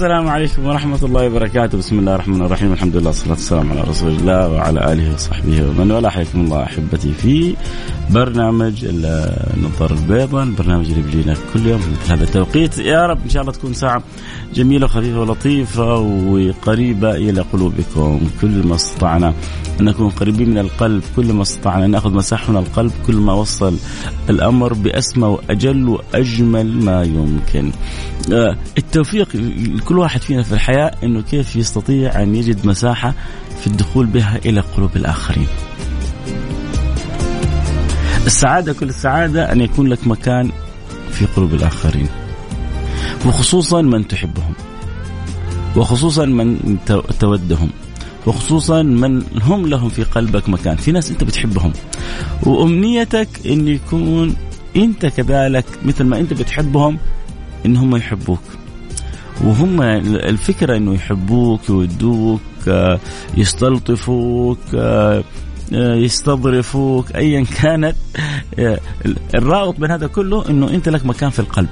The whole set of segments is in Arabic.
السلام عليكم ورحمة الله وبركاته. بسم الله الرحمن الرحيم. الحمد لله والصلاة والسلام على رسول الله وعلى آله وصحبه ومن والاه. حياكم الله أحبتي في برنامج النظارة البيضاء البرنامج اللي بيجينا كل يوم في مثل هذا التوقيت. يا رب إن شاء الله تكون ساعة جميلة وخفيفة ولطيفة وقريبة إلى قلوبكم. كل ما استطعنا أن نكون قريبين من القلب كل ما استطعنا أن نأخذ مساحة من القلب كل ما وصل الأمر بأسمى وأجل وأجمل ما يمكن. آه، التوفيق لكل واحد فينا في الحياة أنه كيف يستطيع أن يجد مساحة في الدخول بها إلى قلوب الآخرين. السعادة كل السعادة أن يكون لك مكان في قلوب الآخرين. وخصوصا من تحبهم. وخصوصا من تودهم. وخصوصا من هم لهم في قلبك مكان. في ناس أنت بتحبهم. وأمنيتك إن يكون أنت كذلك مثل ما أنت بتحبهم إن هم يحبوك. وهم الفكرة إنه يحبوك يودوك يستلطفوك يستظرفوك ايا كانت. الرابط بين هذا كله إنه أنت لك مكان في القلب.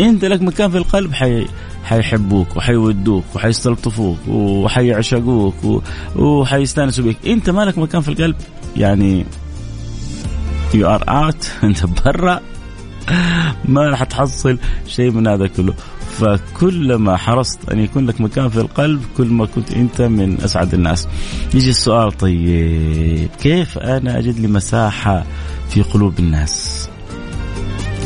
أنت لك مكان في القلب حي حيحبوك وحيودوك وحيستلطفوك وحيعشقوك وحيستانسوا بك أنت مالك مكان في القلب؟ يعني you are out أنت برا. ما راح تحصل شيء من هذا كله فكلما حرصت أن يكون لك مكان في القلب كل ما كنت أنت من أسعد الناس. يجي السؤال طيب كيف أنا أجد لي مساحة في قلوب الناس؟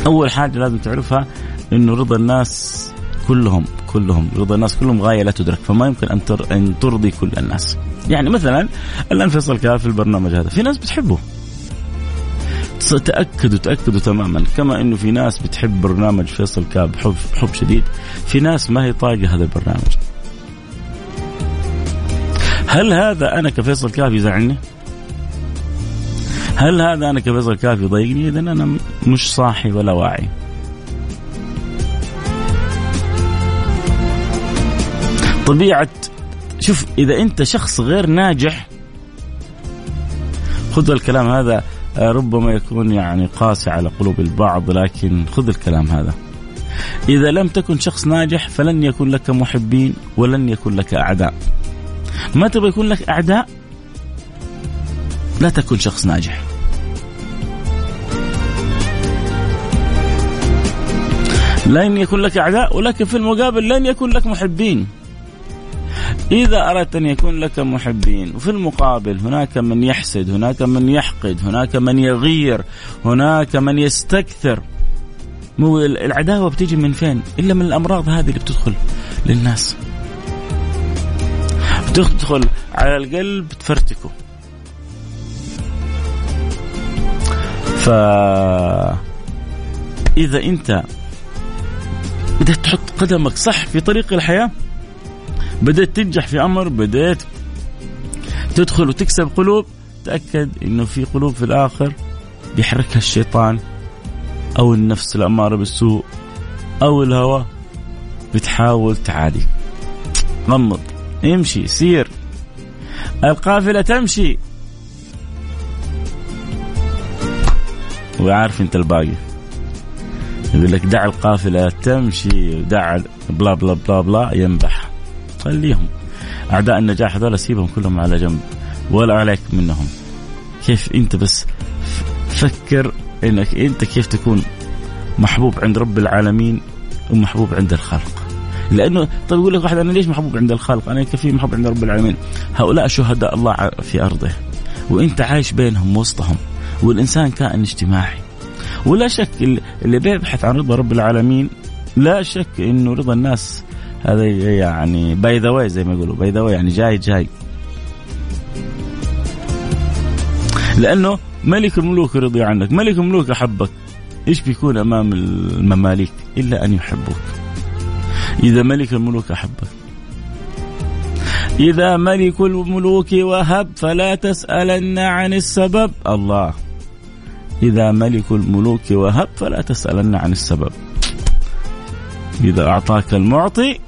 أول حاجة لازم تعرفها إنه رضا الناس كلهم كلهم رضا الناس كلهم غاية لا تدرك فما يمكن أن أن ترضي كل الناس. يعني مثلا الان فيصل كاف في البرنامج هذا في ناس بتحبه تاكدوا تاكدوا تماما كما إنه في ناس بتحب برنامج فيصل كاب حب حب شديد في ناس ما هي طايقة هذا البرنامج هل هذا أنا كفيصل كاف يزعلني؟ هل هذا أنا كفيصل كاف يضايقني؟ إذا أنا مش صاحي ولا واعي. طبيعة شوف إذا أنت شخص غير ناجح خذ الكلام هذا ربما يكون يعني قاسي على قلوب البعض لكن خذ الكلام هذا. إذا لم تكن شخص ناجح فلن يكون لك محبين ولن يكون لك أعداء. ما تبغى يكون لك أعداء؟ لا تكن شخص ناجح. لن يكون لك أعداء ولكن في المقابل لن يكون لك محبين. إذا أردت أن يكون لك محبين وفي المقابل هناك من يحسد هناك من يحقد هناك من يغير هناك من يستكثر. مو العداوة بتيجي من فين؟ إلا من الأمراض هذه اللي بتدخل للناس. بتدخل على القلب تفرتكه. ف إذا أنت بدأت تحط قدمك صح في طريق الحياة بدأت تنجح في أمر بدأت تدخل وتكسب قلوب. تأكد أنه في قلوب في الآخر بيحركها الشيطان أو النفس الأمارة بالسوء أو الهوى بتحاول تعادي غمض امشي سير. القافلة تمشي. وعارف أنت الباقي. يقول لك دع القافلة تمشي ودع بلا بلا بلا بلا ينبح. خليهم أعداء النجاح هذول سيبهم كلهم على جنب. ولا عليك منهم. كيف أنت بس فكر إنك أنت كيف تكون محبوب عند رب العالمين ومحبوب عند الخلق. لأنه طيب يقول لك واحد أنا ليش محبوب عند الخلق؟ أنا كيف محبوب عند رب العالمين؟ هؤلاء شهداء الله في أرضه. وأنت عايش بينهم وسطهم والإنسان كائن اجتماعي. ولا شك اللي بيبحث عن رضا رب العالمين لا شك إنه رضا الناس هذا يعني by the way زي ما يقولوا. by the way يعني جاي جاي. لأنه ملك الملوك رضي عنك. ملك الملوك أحبك. إيش بيكون أمام المماليك؟ إلا أن يحبوك. إذا ملك الملوك أحبك. إذا ملك الملوك وهب فلا تسألن عن السبب. الله. إذا ملك الملوك وهب فلا تسألن عن السبب. إذا أعطاك المعطي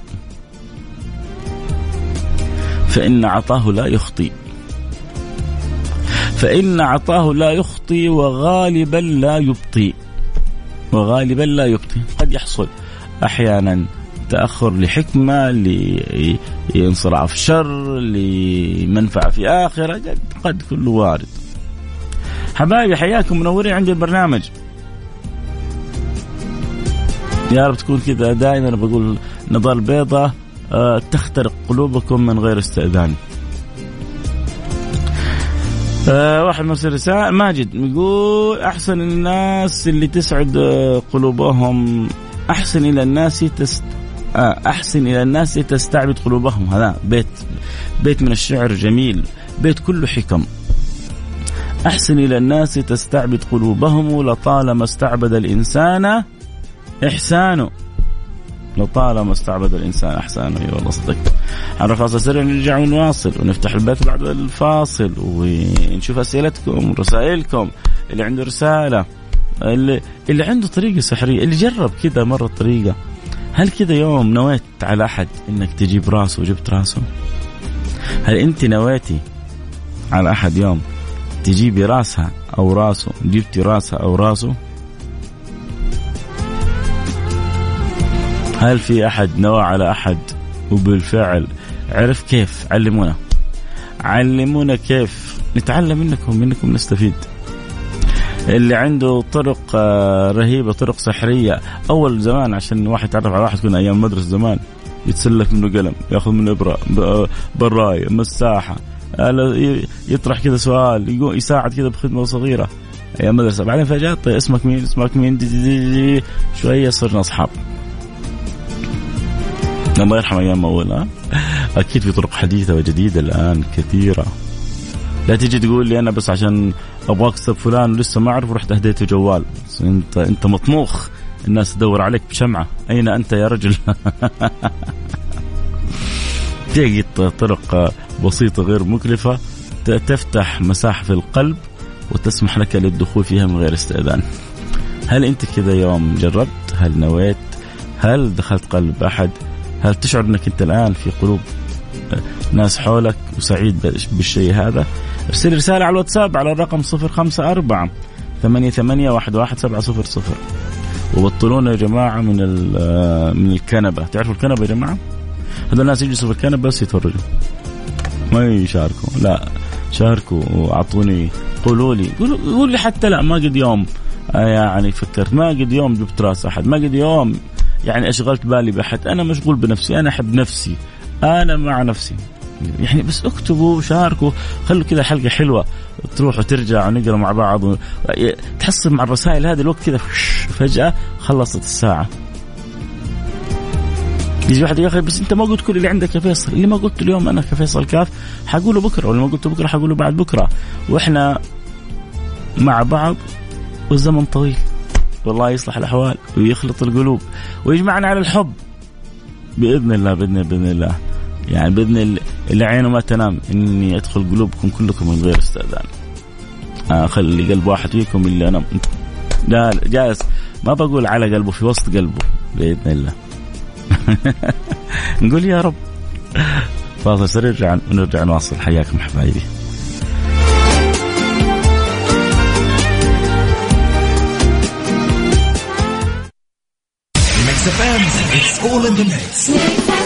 فإن عطاه لا يخطي. فإن عطاه لا يخطي وغالبا لا يبطي. وغالبا لا يبطي. قد يحصل أحيانا تأخر لحكمة لانصراف شر لمنفعة في آخرة قد, قد كله وارد. حبايبي حياكم منورين عندي البرنامج. يا رب تكون كذا. دائما بقول نضال بيضة. تخترق قلوبكم من غير استئذان. أه واحد مرسل رسالة ماجد يقول أحسن الناس اللي تسعد آه، قلوبهم أحسن إلى الناس تست آه، أحسن إلى الناس تستعبد قلوبهم. هذا بيت بيت من الشعر جميل بيت كله حكم. أحسن إلى الناس تستعبد قلوبهم لطالما استعبد الإنسان إحسانه. لطالما استعبد الإنسان احسانه اي والله صدقت. على فاصل سريع نرجع ونواصل ونفتح البث بعد الفاصل ونشوف أسئلتكم ورسائلكم اللي عنده رسالة اللي اللي عنده طريقة سحرية اللي جرب كذا مرة الطريقة هل كذا يوم نويت على أحد إنك تجيب راسه وجبت راسه؟ هل أنت نويتي على أحد يوم تجيبي راسها أو راسه جبتي راسها أو راسه؟ هل في أحد نوى على أحد؟ وبالفعل عرف كيف؟ علمونا. علمونا كيف. نتعلم منكم منكم نستفيد. اللي عنده طرق آه، رهيبة طرق سحرية. أول زمان عشان واحد يتعرف على واحد كنا أيام المدرسة زمان يتسلف منه قلم يأخذ منه إبرة برايه مساحة يطرح كذا سؤال يساعد كذا بخدمة صغيرة. أيام مدرسة. بعدين فجأة طيب اسمك مين؟ اسمك مين؟ دي دي دي. شوية صرنا أصحاب. الله يرحم أيام اول أكيد في طرق حديثة وجديدة الآن كثيرة. لا تجي تقول لي أنا بس عشان أبغى أكسب فلان ولسه ما أعرف رحت أهديته جوال. أنت أنت مطموخ الناس تدور عليك بشمعة. أين أنت يا رجل؟ تجي طرق بسيطة غير مكلفة تفتح مساحة في القلب وتسمح لك للدخول فيها من غير استئذان. هل أنت كذا يوم جربت؟ هل نويت؟ هل دخلت قلب أحد؟ هل تشعر أنك أنت الآن في قلوب ناس حولك وسعيد بالشيء هذا؟ ارسل رسالة على الواتساب على الرقم 054 ثمانية ثمانية واحد واحد سبعة صفر صفر. وبطلونا يا جماعة من من الكنبة. تعرفوا الكنبة يا جماعة؟ هذول الناس يجلسوا في الكنبة بس يتفرجوا. ما يشاركوا. لا شاركوا وأعطوني قولوا لي. قولوا لي حتى لا ما قد يوم. يعني فكرت. ما قد يوم جبت راس أحد. ما قد يوم يعني أشغلت بالي باحد أنا مشغول بنفسي أنا احب نفسي أنا مع نفسي. يعني بس اكتبوا شاركوا خلوا كذا حلقة حلوة تروح وترجع ونقرأ مع بعض و... تحصل مع الرسائل هذه الوقت كذا فجأة خلصت الساعة. يجي واحد يا أخي بس أنت ما قلت كل اللي عندك يا فيصل. اللي ما قلته اليوم أنا كفيصل كاف حقوله بكرة واللي ما قلته بكرة حقوله بعد بكرة. وإحنا مع بعض والزمن طويل. والله يصلح الأحوال ويخلط القلوب ويجمعنا على الحب. بإذن الله بإذن الله بإذن الله. يعني الله اللي عينه ما تنام إني أدخل قلوبكم كلكم من غير استئذان. اخلي قلب واحد فيكم اللي أنا لا جالس. ما بقول على قلبه في وسط قلبه. بإذن الله. نقول يا رب. فاصل سريع ونرجع نواصل. حياكم حبايبي. It's all in the mix.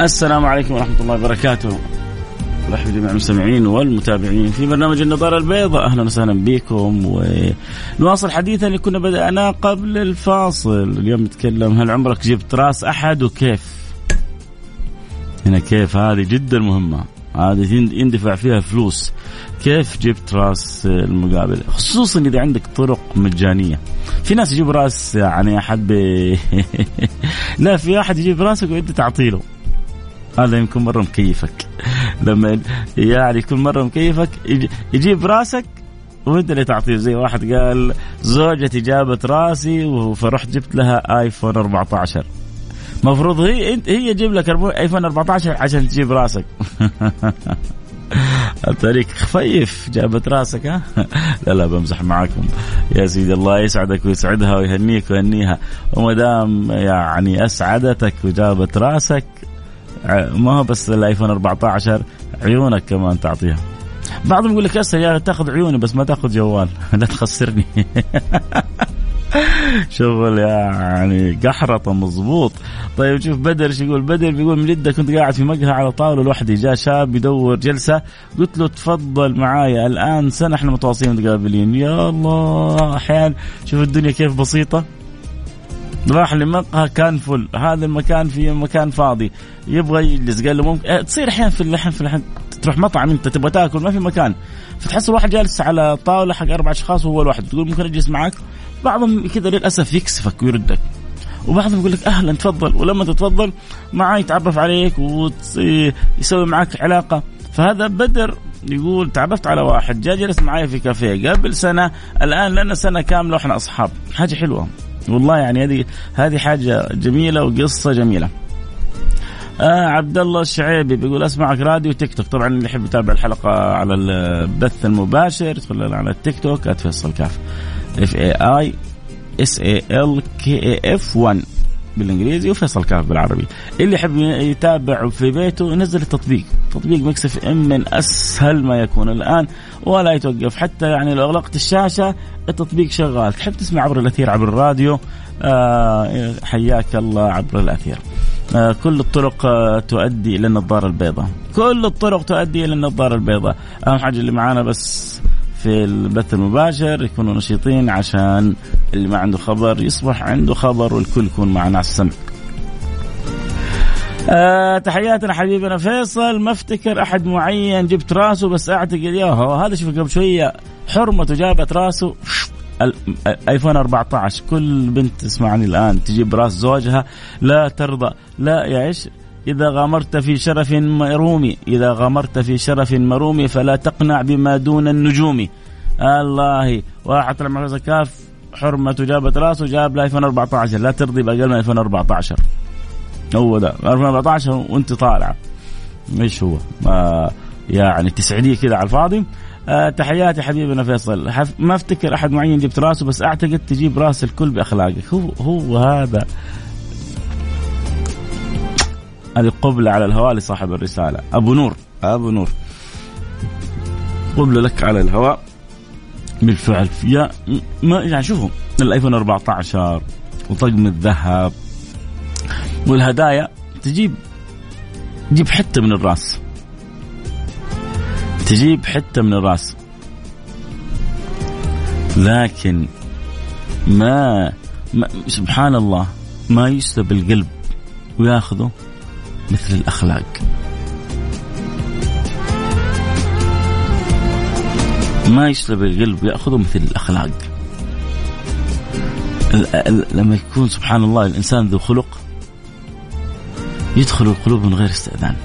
السلام عليكم ورحمة الله وبركاته. مرحبا جميع المستمعين والمتابعين في برنامج النظارة البيضاء. أهلا وسهلا بكم. ونواصل حديثا اللي كنا بدأناه قبل الفاصل. اليوم نتكلم هل عمرك جبت راس أحد وكيف؟ هنا كيف؟ هذه جدا مهمة. هذه يندفع فيها فلوس. كيف جبت راس المقابل؟ خصوصا إذا عندك طرق مجانية. في ناس يجيب راس يعني أحد ب... لا في أحد يجيب راسك وأنت تعطيله. هذا يمكن مرة مكيفك. لما يعني كل مرة مكيفك يجيب راسك وانت اللي تعطيه زي واحد قال زوجتي جابت راسي فرحت جبت لها آيفون 14 مفروض هي انت هي تجيب لك آيفون 14 عشان تجيب راسك. التاريخ خفيف جابت راسك ها؟ لا لا بمزح معكم يا سيدي الله يسعدك ويسعدها ويهنيك ويهنيها. وما دام يعني أسعدتك وجابت راسك ما هو بس الآيفون 14 عيونك كمان تعطيها. بعضهم يقول لك يا يا تاخذ عيوني بس ما تاخذ جوال. لا تخسرني. شغل يعني قحرطة مضبوط طيب شوف بدر إيش يقول؟ بدر بيقول من جدة كنت قاعد في مقهى على طاولة لوحدي جاء شاب يدور جلسة قلت له تفضل معايا الآن سنة إحنا متواصلين متقابلين. يا الله أحيانا شوف الدنيا كيف بسيطة. راح لمقهى كان فل. هذا المكان في مكان فاضي. يبغى يجلس. قال له ممكن آه تصير أحيانا في اللحن في اللحن تروح مطعم انت تبغى تاكل ما في مكان. فتحس الواحد جالس على طاولة حق أربع أشخاص وهو الواحد تقول ممكن أجلس معك بعضهم كذا للأسف يكسفك ويردك. وبعضهم يقول لك أهلا تفضل. ولما تتفضل معاه يتعرف عليك ويسوي معك علاقة. فهذا بدر يقول تعرفت على واحد جاء جلس معي في كافيه. قبل سنة الآن لنا سنة كاملة وإحنا أصحاب. حاجة حلوة. والله يعني هذه هذه حاجة جميلة وقصة جميلة. آه عبد الله الشعيبي بيقول أسمعك راديو تيك توك. طبعا اللي يحب يتابع الحلقة على البث المباشر يدخل على التيك توك @فيصل كاف. F A I S A L K A F 1 بالإنجليزي وفيصل كاف بالعربي. اللي يحب يتابع في بيته ينزل التطبيق. تطبيق Mix FM من اسهل ما يكون الان ولا يتوقف. حتى يعني لو أغلقت الشاشة التطبيق شغال. تحب تسمع عبر الأثير عبر الراديو؟ آه حياك الله عبر الأثير. آه كل الطرق آه تؤدي إلى النظارة البيضاء. كل الطرق تؤدي إلى النظارة البيضاء. أهم حاجة اللي معانا بس في البث المباشر يكونوا نشيطين عشان اللي ما عنده خبر يصبح عنده خبر والكل يكون معنا على السمع. آه تحياتنا حبيبنا فيصل. ما افتكر أحد معين جبت راسه بس أعتقد يا هذا شوف قبل شوية حرمته جابت راسه. ايفون 14 كل بنت تسمعني الآن تجيب راس زوجها. لا ترضى. لا يا إيش إذا غامرت في شرف مرومي. إذا غامرت في شرف مرومي فلا تقنع بما دون النجوم. الله. واحد مع كاف. حرمة جابت راسه جاب ال iPhone 14 لا ترضي بأقل من iPhone 14 هو ده. iPhone 14 وأنت طالعه إيش هو؟ ما يعني تسعديه كذا على الفاضي. آه تحياتي حبيبنا فيصل. ما أفتكر أحد معين جبت راسه بس أعتقد تجيب رأس الكل بأخلاقك. هو هو هذا. هذه قبلة على الهواء لصاحب الرسالة. أبو نور. أبو نور. قبلة لك على الهواء. بالفعل. يا ما يعني شوفوا الآيفون 14 وطقم الذهب. والهدايا تجيب تجيب حتة من الراس. تجيب حتة من الراس. لكن ما, ما سبحان الله ما يسلب القلب وياخذه مثل الأخلاق. ما يسلب القلب ياخذه مثل الأخلاق. لما يكون سبحان الله الإنسان ذو خلق يدخل القلوب من غير استئذان.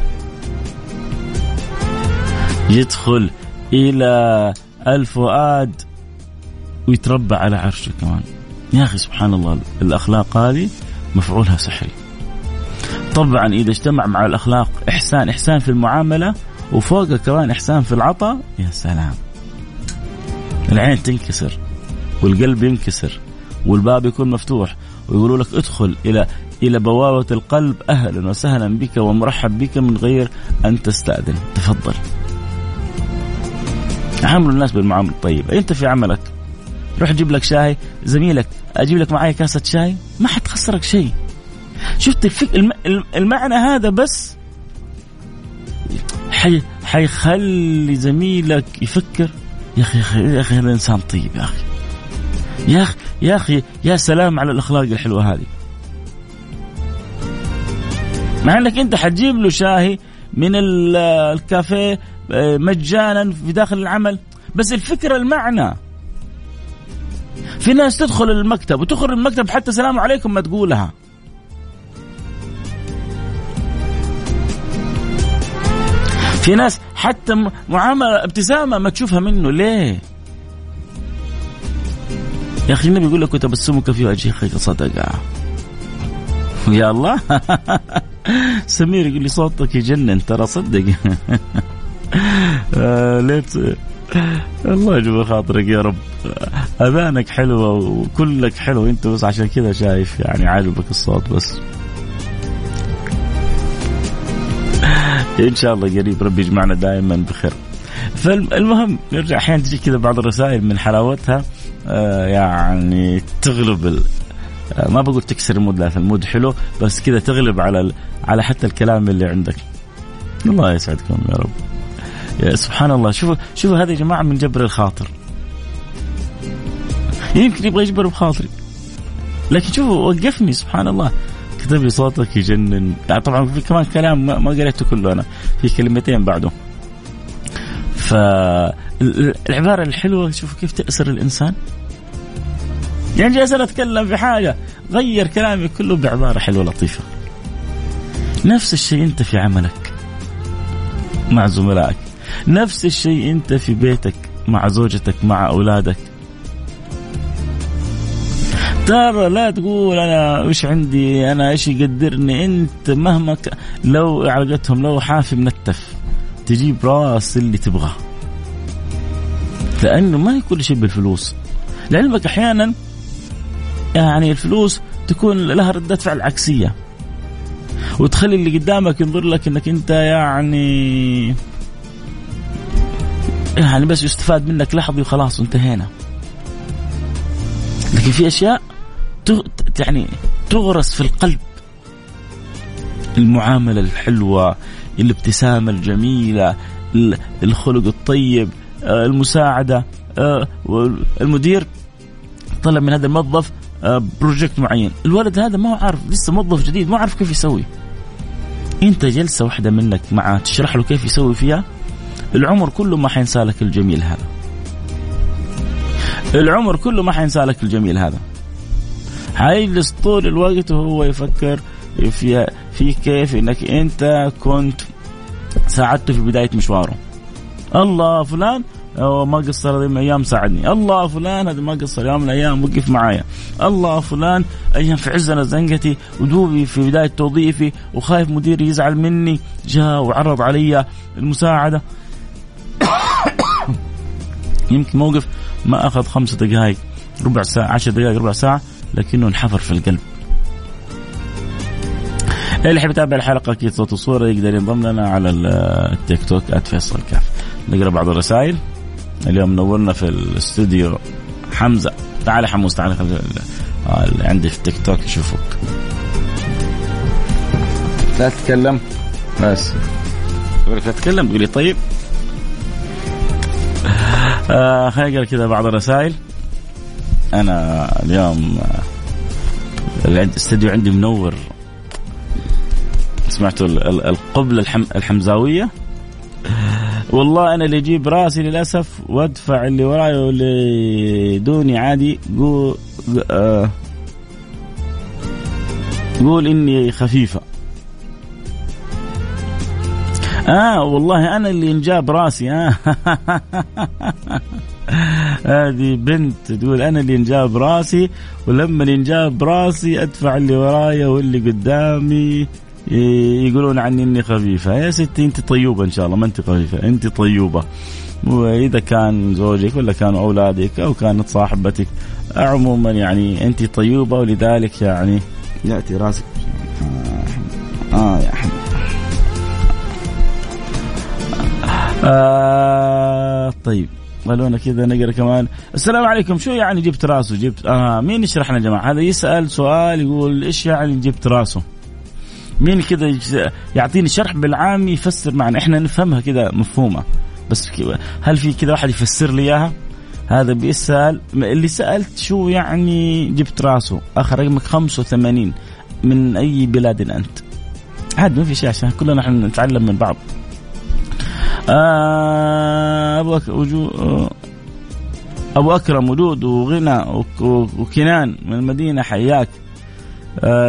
يدخل إلى الفؤاد ويتربى على عرشه كمان. يا أخي سبحان الله الأخلاق هذه مفعولها سحري طبعا إذا اجتمع مع الأخلاق إحسان إحسان في المعاملة وفوقه كمان إحسان في العطاء يا سلام. العين تنكسر والقلب ينكسر والباب يكون مفتوح ويقولوا لك ادخل إلى إلى بوابة القلب أهلا وسهلا بك ومرحب بك من غير أن تستأذن. تفضل. عاملوا الناس بالمعامله الطيبه أنت في عملك؟ روح جيب لك شاي. زميلك أجيب لك معايا كاسة شاي؟ ما حتخسرك شيء. شفت الفك... الم... المعنى هذا بس؟ حي حيخلي زميلك يفكر. يا أخي يا أخي يا أخي هذا إنسان طيب يا أخي. يا أخي يا أخي يا سلام على الأخلاق الحلوة هذه. مع إنك أنت حتجيب له شاهي من الكافيه آه، مجانا في داخل العمل. بس الفكرة المعنى. في ناس تدخل المكتب وتخرج المكتب حتى سلام عليكم ما تقولها. في ناس حتى معاملة ابتسامة ما تشوفها منه. ليه؟ يا أخي النبي يقول لك وتبسمك في وجهك صدقة؟ يا الله. سمير يقول لي صوتك يجنن ترى صدق. آه، ليت الله يجبر خاطرك يا رب. أذانك حلوة وكلك حلو. أنت بس عشان كذا شايف يعني عاجبك الصوت بس. إن شاء الله قريب ربي يجمعنا دائما بخير. فالمهم نرجع أحيانا تجي كذا بعض الرسائل من حلاوتها. يعني تغلب آه ما بقول تكسر ال mood لا ال mood حلو بس كذا تغلب على على حتى الكلام اللي عندك. الله يسعدكم يا رب. يا سبحان الله شوفوا شوفوا هذا يا جماعة من جبر الخاطر. يمكن يبغى يجبر بخاطري. لكن شوفوا وقفني سبحان الله كتب لي صوتك يجنن. طبعا في كمان كلام ما قريته كله أنا. في كلمتين بعده. فالعبارة الحلوة شوفوا كيف تأسر الإنسان. يعني جالس أتكلم في حاجة غير كلامي كله بعبارة حلوة لطيفة. نفس الشيء أنت في عملك مع زملائك. نفس الشيء أنت في بيتك مع زوجتك مع أولادك. ترى لا تقول أنا وش عندي أنا إيش يقدرني؟ أنت مهما ك... لو علاقتهم لو حافي منتف. تجيب راس اللي تبغاه. لأنه ما هي كل شيء بالفلوس. لعلمك أحيانا يعني الفلوس تكون لها ردة فعل عكسية. وتخلي اللي قدامك ينظر لك إنك أنت يعني يعني بس يستفاد منك لحظي وخلاص وانتهينا. لكن في أشياء يعني تغرس في القلب. المعاملة الحلوة الابتسامة الجميلة الخلق الطيب آه، المساعدة آه، المدير طلب من هذا الموظف آه، بروجكت معين. الولد هذا ما هو عارف لسه موظف جديد ما عارف كيف يسوي. انت جلسة واحدة منك معه تشرح له كيف يسوي فيها؟ العمر كله ما حينسى لك الجميل هذا. العمر كله ما حينسى لك الجميل هذا. حيجلس طول الوقت وهو يفكر في في كيف إنك أنت كنت ساعدته في بداية مشواره. الله فلان ما قصر هذه أيام ساعدني. الله فلان هذا ما قصر يوم من الأيام وقف معايا. الله فلان أيام في عزنا زنقتي ودوبي في بداية توظيفي وخايف مديري يزعل مني. جاء وعرض علي المساعدة. يمكن موقف ما أخذ خمس دقائق ربع ساعة عشر دقائق ربع ساعة لكنه انحفر في القلب. اللي يحب يتابع الحلقة أكيد صوت وصورة يقدر ينضم لنا على التيك توك @فيصل كاف نقرأ بعض الرسائل. اليوم نورنا في الاستوديو حمزة. تعال حموس تعال خل... آه، عندي في التيك توك يشوفوك. لا تتكلم. بس. لا تتكلم؟ تقول لي طيب. آه خلينا نقرأ كذا بعض الرسائل. أنا اليوم آه، الاستديو عندي منور. سمعتوا القبلة الحمزاوية؟ والله أنا اللي أجيب راسي للأسف وأدفع اللي وراي واللي دوني عادي قول آه. قول إني خفيفة. آه والله أنا اللي انجاب راسي. آه. هذه بنت تقول أنا اللي انجاب راسي ولما ينجاب راسي أدفع اللي ورايا واللي قدامي. يقولون عني إني خفيفة. يا ستي أنت طيوبة إن شاء الله ما أنت خفيفة أنت طيوبة. واذا كان زوجك ولا كانوا أولادك أو كانت صاحبتك عموما يعني أنت طيوبة ولذلك يعني يأتي راسك. آه, يا أحمد. آه طيب. خلونا كذا نقرأ كمان. السلام عليكم. شو يعني جبت راسه؟ جبت آه مين يشرح لنا يا جماعة؟ هذا يسأل سؤال يقول إيش يعني جبت راسه؟ مين كذا يعطيني شرح بالعامي يفسر معنا إحنا نفهمها كذا مفهومة بس هل في كذا واحد يفسر لي إياها؟ هذا بيسال اللي سألت شو يعني جبت راسه آخر رقمك 85 من أي بلاد أنت؟ عاد ما في شيء عشان كلنا إحنا نتعلم من بعض. آه أبو أبو أكرم ودود وغنى وكنان من المدينة حياك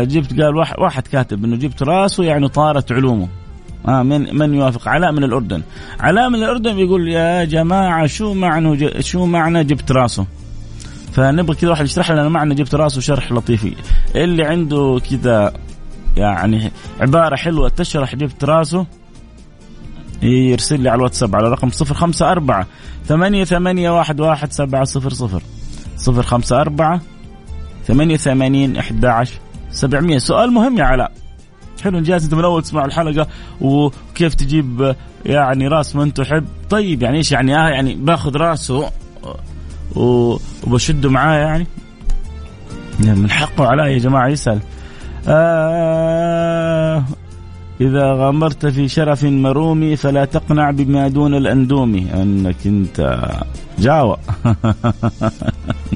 جبت قال واحد كاتب إنه جبت راسه يعني طارت علومه. آه من من يوافق؟ علاء من الأردن. علاء من الأردن بيقول يا جماعة شو معنى شو معنى جبت راسه؟ فنبغى كذا واحد يشرح لنا معنى جبت راسه شرح لطيف اللي عنده كذا يعني عبارة حلوة تشرح جبت راسه يرسل لي على الواتساب على رقم صفر خمسة أربعة ثمانية ثمانية واحد واحد سبعة صفر صفر. صفر خمسة أربعة ثمانية ثمانين إحدى عشر. سبعمية. سؤال مهم يا علاء. حلو جالس أنت من اول تسمع الحلقة وكيف تجيب يعني راس من تحب. طيب يعني إيش يعني؟ آه يعني باخذ راسه وبشده معايا يعني. من حقه علي يا جماعة يسأل. آه إذا غامرت في شرف مرومي فلا تقنع بما دون الأندومي أنك أنت جاوة.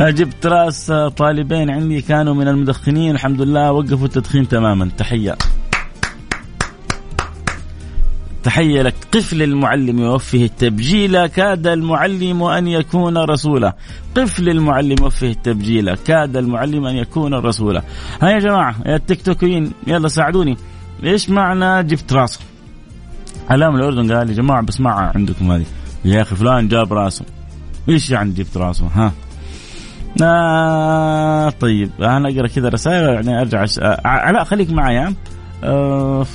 جبت رأس طالبين عندي كانوا من المدخنين الحمد لله وقفوا التدخين تماما. تحية. تحية لك. قف للمعلم يوفه التبجيل. كاد المعلم أن يكون رسولا. قف للمعلم يوفه التبجيل. كاد المعلم أن يكون رسولا. ها يا جماعة يا التيك توكيين يلا ساعدوني. إيش معنى جبت راسه علام الأردن قال يا جماعة بسمعها عندكم هذه. يا أخي فلان جاب رأسه. إيش يعني جبت رأسه؟ ها؟ آه طيب أنا أقرأ كذا رسائل يعني أرجع آه علاء خليك معي آه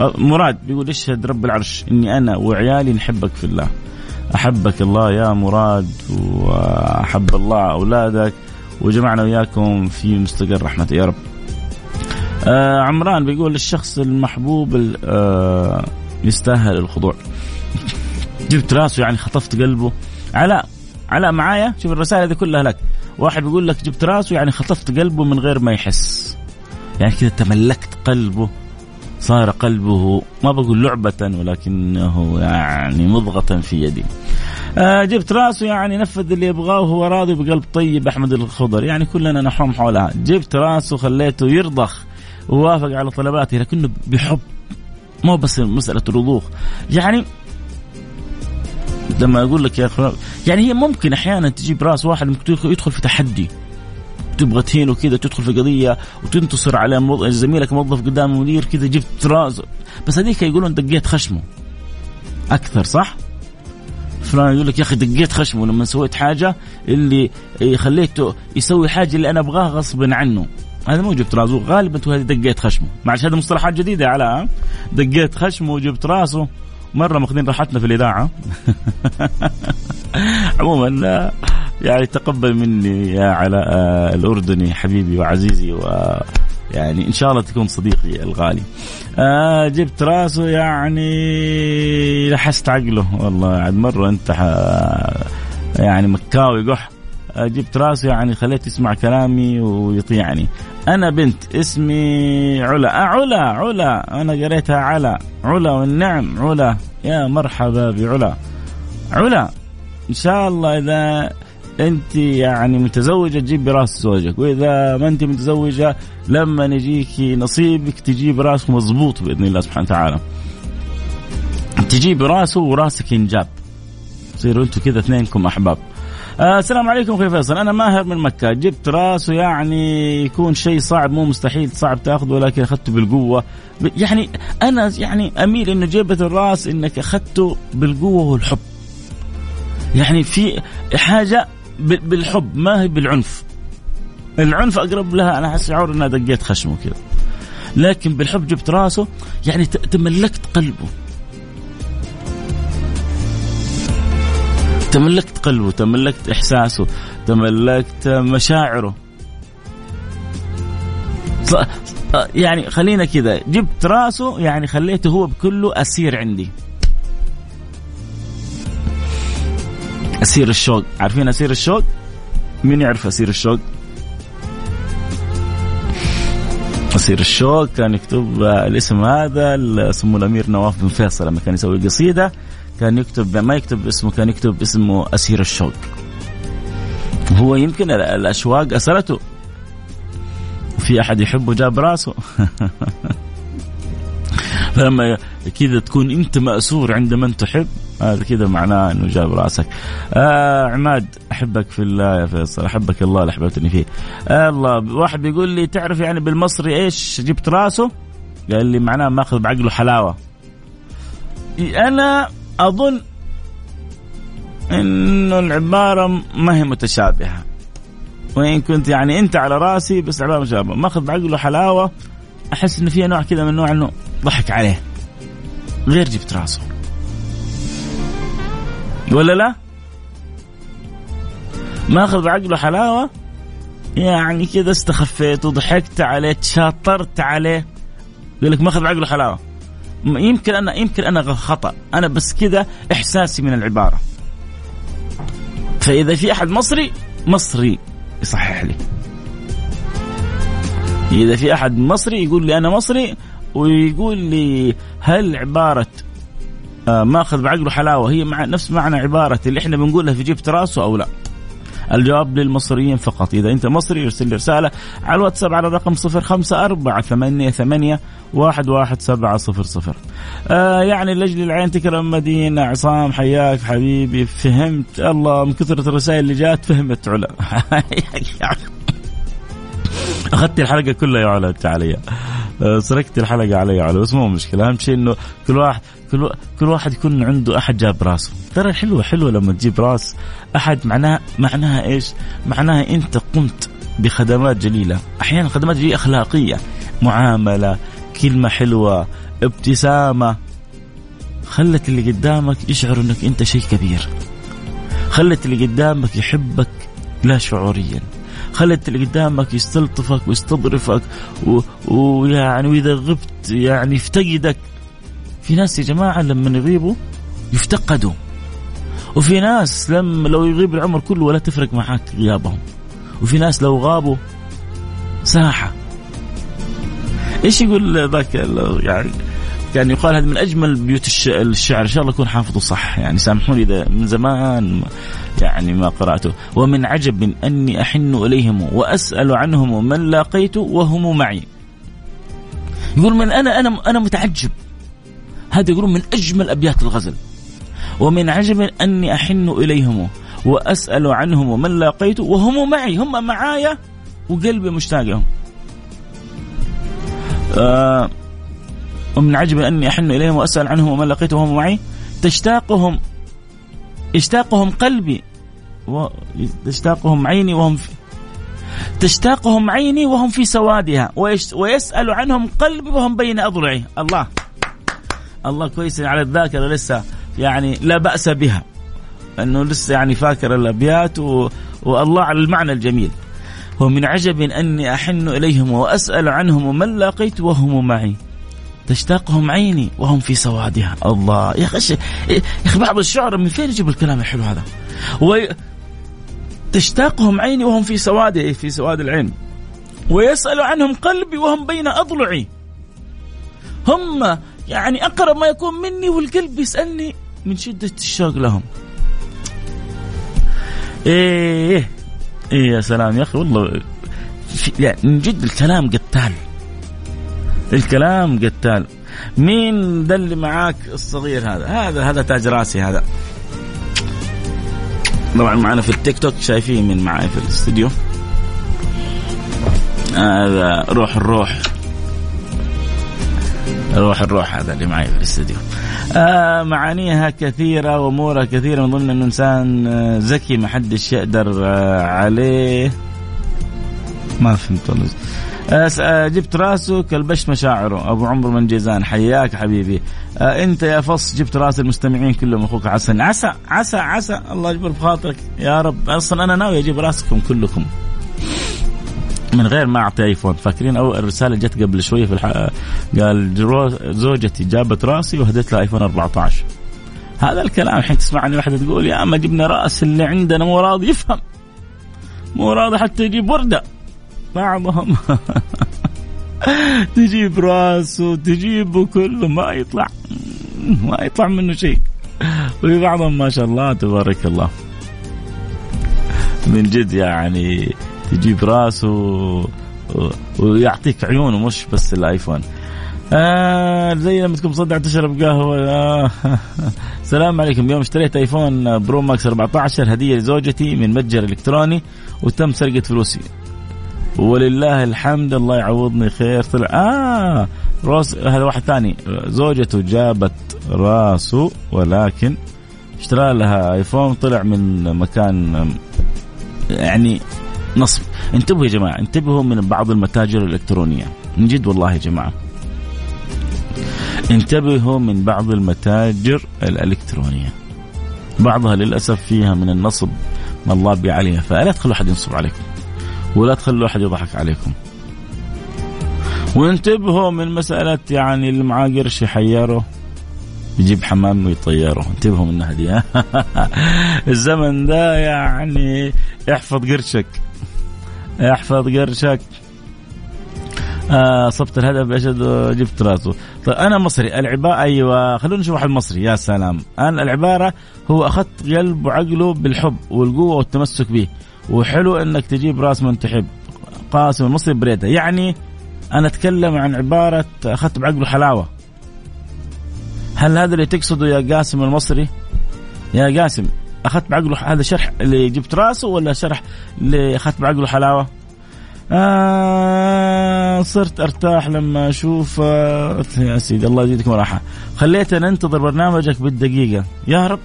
مراد بيقول اشهد رب العرش؟ إني أنا وعيالي نحبك في الله. أحبك الله يا مراد وأحب الله أولادك وجمعنا وياكم في مستقر رحمته يا رب. آه عمران بيقول الشخص المحبوب آه يستاهل الخضوع. جبت راسه يعني خطفت قلبه. علاء علاء معايا. شوف الرسائل هذه كلها لك. واحد بيقول لك جبت راسه يعني خطفت قلبه من غير ما يحس. يعني كذا تملكت قلبه صار قلبه ما بقول لعبة ولكنه يعني مضغة في يدي. آه جبت راسه يعني نفذ اللي يبغاه وهو راضي بقلب طيب أحمد الخضر. يعني كلنا نحوم حولها جبت راسه خليته يرضخ ووافق على طلباتي لكنه بحب مو بس مسألة رضوخ يعني لما أقول لك يا أخي يعني هي ممكن أحيانا تجيب راس واحد يدخل في تحدي. تبغى تهينه كذا تدخل في قضية وتنتصر على زميلك موظف قدام المدير كذا جبت راس. بس هذيك يقولون دقيت خشمه. أكثر صح؟ فلان يقول لك يا أخي دقيت خشمه لما سويت حاجة اللي خليته يسوي حاجة اللي أنا أبغاها غصبا عنه. هذا مو جبت راسه غالبا هذه دقيت خشمه. معلش هذه مصطلحات جديدة علاء دقيت خشمه وجبت راسه. مرة ماخذين راحتنا في الإذاعة. عموما يعني تقبل مني يا علاء الأردني حبيبي وعزيزي و يعني إن شاء الله تكون صديقي الغالي. آه جبت راسه يعني لحست عقله. والله عاد مرة أنت يعني مكاوي قح. آه جبت راسه يعني خليت يسمع كلامي ويطيعني. أنا بنت اسمي علا. آه علا علا. أنا قريتها علا. علا والنعم علا. يا مرحبا بعلا. علا إن شاء الله إذا أنت يعني متزوجة تجيب راس زوجك وإذا ما أنت متزوجة لما يجيك نصيبك تجيب راس مضبوط بإذن الله سبحانه وتعالى. تجيب راسه وراسك ينجاب. تصيروا أنتم كذا اثنينكم أحباب. آه السلام عليكم أخوي فيصل. أنا ماهر من مكة. جبت راسه يعني يكون شيء صعب مو مستحيل صعب تأخذه ولكن أخذته بالقوة. يعني أنا يعني أميل إنه جيبة الراس إنك أخذته بالقوة والحب. يعني في حاجة بالحب ما هي بالعنف. العنف أقرب لها أنا أحس شعور إنها دقيت خشمه كذا. لكن بالحب جبت راسه يعني تملكت قلبه. تملكت قلبه تملكت إحساسه تملكت مشاعره. يعني خلينا كذا جبت راسه يعني خليته هو بكله أسير عندي. أسير الشوق عارفين أسير الشوق؟ مين يعرف أسير الشوق؟ أسير الشوق كان يكتب الاسم هذا سمو الأمير نواف بن فيصل لما كان يسوي قصيدة. كان يكتب ما يكتب اسمه كان يكتب اسمه أسير الشوق. هو يمكن الأشواق أسرته. في أحد يحبه جاب راسه. فلما كذا تكون أنت مأسور عند من تحب هذا كذا معناه إنه جاب راسك. آه عماد أحبك في الله يا فيصل أحبك الله اللي أحببتني فيه. آه الله واحد بيقول لي تعرف يعني بالمصري إيش؟ جبت راسه؟ قال لي معناه ماخذ بعقله حلاوة. أنا أظن انه العبارة ما هي متشابهة. وإن كنت يعني أنت على رأسي بس العبارة متشابهة. مأخذ بعقله حلاوه أحس انه فيها نوع كذا من نوع إنه ضحك عليه. غير جبت راسه. ولا لا؟ مأخذ بعقله حلاوه يعني كذا استخفيت وضحكت عليه تشاطرت عليه. يقول لك مأخذ بعقله حلاوه يمكن أنا يمكن أنا خطأ. أنا بس كذا إحساسي من العبارة. فإذا في أحد مصري مصري يصحح لي. إذا في أحد مصري يقول لي أنا مصري ويقول لي هل عبارة آه ماخذ بعقله حلاوة هي مع نفس معنى عبارة اللي إحنا بنقولها في جبت راسه أو لا؟ الجواب للمصريين فقط. إذا أنت مصري ارسل لي رسالة على الواتساب على خمسة أربعة ثمانية ثمانية واحد واحد سبعة صفر صفر. آه يعني لأجل العين تكرم مدينة عصام حياك حبيبي فهمت. الله من كثرة الرسائل اللي جات فهمت علا أخذت الحلقة كلها يا علا انت علي آه، سرقت الحلقة علي علا بس مو مشكلة. أهم شيء إنه كل واحد كل كل واحد يكون عنده أحد جاب راسه. ترى حلوة حلوة لما تجيب راس أحد. معناها معناها إيش؟ معناها أنت قمت بخدمات جليلة. أحيانا خدمات جليلة أخلاقية. معاملة كلمة حلوة ابتسامة. خلت اللي قدامك يشعر إنك أنت شيء كبير. خلت اللي قدامك يحبك لا شعوريا. خلت اللي قدامك يستلطفك ويستظرفك ويعني وإذا غبت يعني يفتقدك في ناس يا جماعة لما يغيبوا يفتقدوا. وفي ناس لما لو يغيب العمر كله ولا تفرق معك غيابهم. وفي ناس لو غابوا ساحة. إيش يقول ذاك؟ يعني كان يقال هذا من أجمل بيوت الشعر. إن شاء الله اكون حافظه صح. يعني سامحوني إذا من زمان يعني ما قرأته. ومن عجب أني أحن إليهم وأسأل عنهم من لاقيت وهم معي. يقول من أنا أنا أنا متعجب. هذا يقولون من أجمل أبيات الغزل. ومن عجب أني أحن إليهم وأسأل عنهم ومن لاقيت وهم معي هم معايا وقلبي مشتاق لهم آه ومن عجب أني أحن إليهم وأسأل عنهم ومن لقيته وهم معي. تشتاقهم يشتاقهم قلبي وتشتاقهم عيني وهم في تشتاقهم عيني وهم في سوادها ويسأل عنهم قلبي وهم بين أضلعي. الله. الله كويس على الذاكرة لسه يعني لا بأس بها. أنه لسه يعني فاكر الأبيات و... والله على المعنى الجميل. ومن عجب أني أحن إليهم وأسأل عنهم ومن لقيت وهم معي. تشتاقهم عيني وهم في سوادها. الله يا أخي يا أخي بعض الشعراء من فين يجيب الكلام الحلو هذا؟ و تشتاقهم عيني وهم في سواد في سواد العين. ويسأل عنهم قلبي وهم بين أضلعي. هم يعني أقرب ما يكون مني والقلب يسألني من شدة الشوق لهم. إيه إيه يا سلام يا أخي والله يعني من جد الكلام قتال. الكلام قتال. مين ده اللي معاك الصغير هذا؟ هذا هذا تاج راسي هذا. طبعا معنا في التيك توك شايفين من معي في الاستديو. هذا روح الروح روح الروح هذا اللي معي في الاستديو آه معانيها كثيرة وأمورها كثيرة. من ضمن أنه إنسان آه، ذكي ما حدش يقدر آه، عليه. ما فهمت والله. آه، جبت راسه كلبشت مشاعره. أبو عمرو من جيزان حياك حبيبي. آه، أنت يا فص جبت راس المستمعين كلهم أخوك حسن عسى عسى عسى. الله يجبر بخاطرك. يا رب أصلا أنا ناوي أجيب راسكم كلكم. من غير ما أعطي ايفون فاكرين أو الرساله جت قبل شوية في الحلقة قال زوجتي جابت رأسي وهديت لها ايفون 14 هذا الكلام الحين تسمعني واحدة تقول يا ما جبنا رأس اللي عندنا مو راضي يفهم مو راضي حتى يجيب وردة. بعضهم تجيب رأسه تجيبه كله ما يطلع ما يطلع منه شيء. وفي بعضهم ما شاء الله تبارك الله. من جد يعني تجيب راسه ويعطيك عيونه مش بس ال iPhone. آه زي لما تكون مصدع تشرب قهوة. آه السلام عليكم. يوم اشتريت iPhone Pro Max 14 هدية لزوجتي من متجر إلكتروني وتم سرقة فلوسي. ولله الحمد الله يعوضني خير. طلع آه روس هذا واحد ثاني. زوجته جابت راسه ولكن اشترى لها آيفون طلع من مكان يعني نصب. انتبهوا يا جماعة انتبهوا من بعض المتاجر الإلكترونية. من جد والله يا جماعة. انتبهوا من بعض المتاجر الإلكترونية. بعضها للأسف فيها من النصب ما الله بي عليها فلا تخلوا أحد ينصب عليكم. ولا تخلوا أحد يضحك عليكم. وانتبهوا من مسألة يعني اللي معاه قرش يحيره يجيب حمام ويطيره. انتبهوا من دي الزمن ده يعني احفظ قرشك. احفظ قرشك آه صبت الهدف أشد جبت راسه. طيب أنا مصري. العباره أيوه خلونا نشوف واحد مصري. يا سلام. أنا العبارة هو أخذت قلب وعقله بالحب والقوة والتمسك به وحلو إنك تجيب راس من تحب. قاسم المصري بريدة. يعني أنا أتكلم عن عبارة أخذت بعقله حلاوة. هل هذا اللي تقصده يا قاسم المصري؟ يا قاسم أخذت بعقله هذا شرح اللي جبت رأسه ولا شرح اللي أخذت بعقله حلاوه آه صرت أرتاح لما أشوف آه يا سيدي الله يزيدكم راحه خليتنا ننتظر برنامجك بالدقيقة. يا رب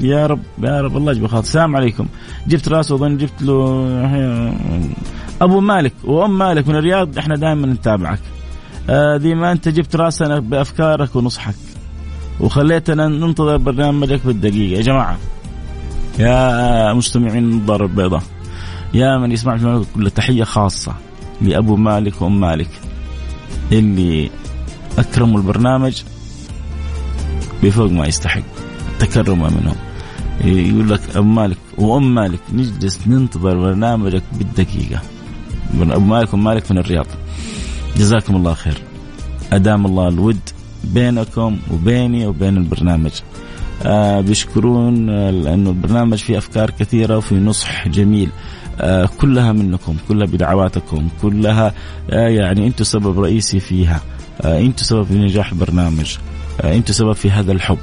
يا رب يا رب. الله يجبر خاطر السلام عليكم. جبت رأسه اظن جبت له أبو مالك وأم مالك من الرياض. إحنا دائما نتابعك. آه دي ما أنت جبت رأسنا بأفكارك ونصحك. وخليتنا ننتظر برنامجك بالدقيقة. يا جماعة. يا مستمعين النظاره البيضاء يا من يسمع كل تحية خاصة لأبو مالك وأم مالك اللي أكرموا البرنامج بفوق ما يستحق تكرما منهم. يقول لك ام مالك وأم مالك نجلس ننتظر برنامجك بالدقيقة. أبو مالك وأم مالك من الرياض. جزاكم الله خير. أدام الله الود بينكم وبيني وبين البرنامج. بيشكرون لأنه البرنامج فيه أفكار كثيرة وفي نصح جميل. آه كلها منكم كلها بدعواتكم كلها آه يعني أنتم سبب رئيسي فيها. آه أنتم سبب في نجاح البرنامج آه أنتم سبب في هذا الحب.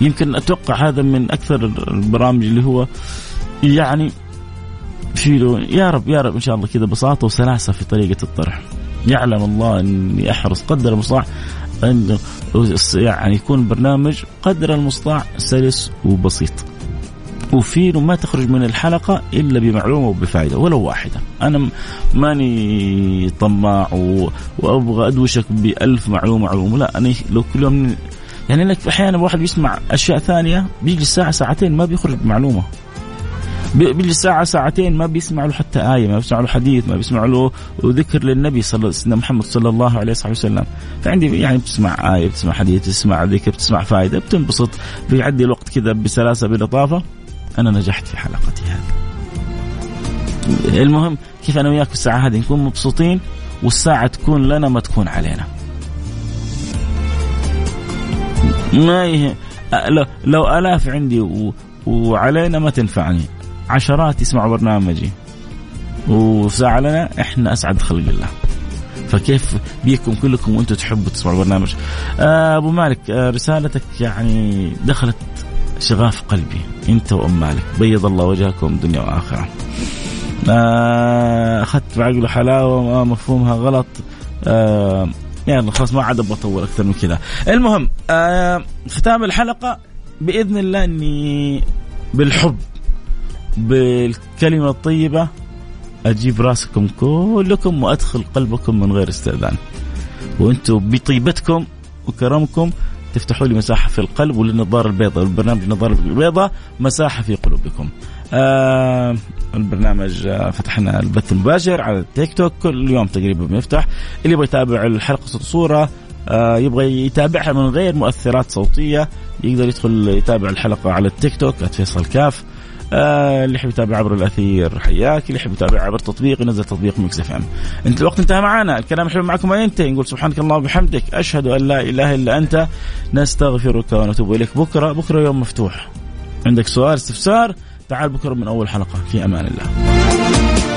يمكن أتوقع هذا من أكثر البرامج اللي هو يعني في يا رب يا رب إن شاء الله كذا بساطة وسلاسة في طريقة الطرح. يعلم الله إني أحرص قدر المستطاع انه يعني يكون برنامج قدر المستطاع سلس وبسيط. وفي ما تخرج من الحلقة إلا بمعلومة وبفائدة ولو واحدة. أنا ماني طماع وأبغى أدوشك بألف معلومة معلومة لا أنا لو كل يوم يعني انك أحيانا الواحد بيسمع أشياء ثانية بيجي ساعه ساعتين ما بيخرج بمعلومة. بيجي ساعة ساعتين ما بيسمع له حتى آية ما بيسمع له حديث ما بيسمع له ذكر للنبي صلى الله محمد صلى الله عليه وسلم. فعندي يعني بتسمع آية بتسمع حديث بتسمع ذكر بتسمع فائدة بتنبسط بيعدي الوقت كذا بسلاسة بلطافة أنا نجحت في حلقتي هذه. المهم كيف أنا وياك في الساعة هذه نكون مبسوطين والساعة تكون لنا ما تكون علينا. ما يه... لو آلاف عندي و... وعلينا ما تنفعني. عشرات يسمعوا برنامجي. وساعة لنا إحنا أسعد خلق الله. فكيف بيكم كلكم وأنتم تحبوا تسمعوا البرنامج؟ آه أبو مالك آه رسالتك يعني دخلت شغاف قلبي. أنت وأم مالك بيض الله وجهكم دنيا وآخرة. آه أخذت بعقله حلاوة مفهومها غلط. يعني خلاص ما عاد بطول أكثر من كذا. المهم ختام الحلقة بإذن الله إني بالحب بالكلمة الطيبة أجيب راسكم كلكم وأدخل قلبكم من غير استئذان. وأنتم بطيبتكم وكرمكم تفتحوا لي مساحة في القلب وللنظارة البيضاء والبرنامج النظاره البيضاء مساحة في قلوبكم. آه البرنامج آه فتحنا البث المباشر على التيك توك كل يوم تقريبا بنفتح اللي يبغى يتابع الحلقة صوت صوره آه يبغى يتابعها من غير مؤثرات صوتية يقدر يدخل يتابع الحلقة على التيك توك @فيصل كاف. آه اللي يحب يتابع عبر الأثير حياك اللي يحب يتابع عبر تطبيق ينزل تطبيق Mix FM. انت الوقت انتهى معنا الكلام الحلو معكم ما ينتهي نقول سبحانك اللهم وبحمدك أشهد أن لا إله إلا أنت نستغفرك ونتوب إليك. بكرة بكرة يوم مفتوح. عندك سؤال استفسار؟ تعال بكرة من أول حلقة. في أمان الله.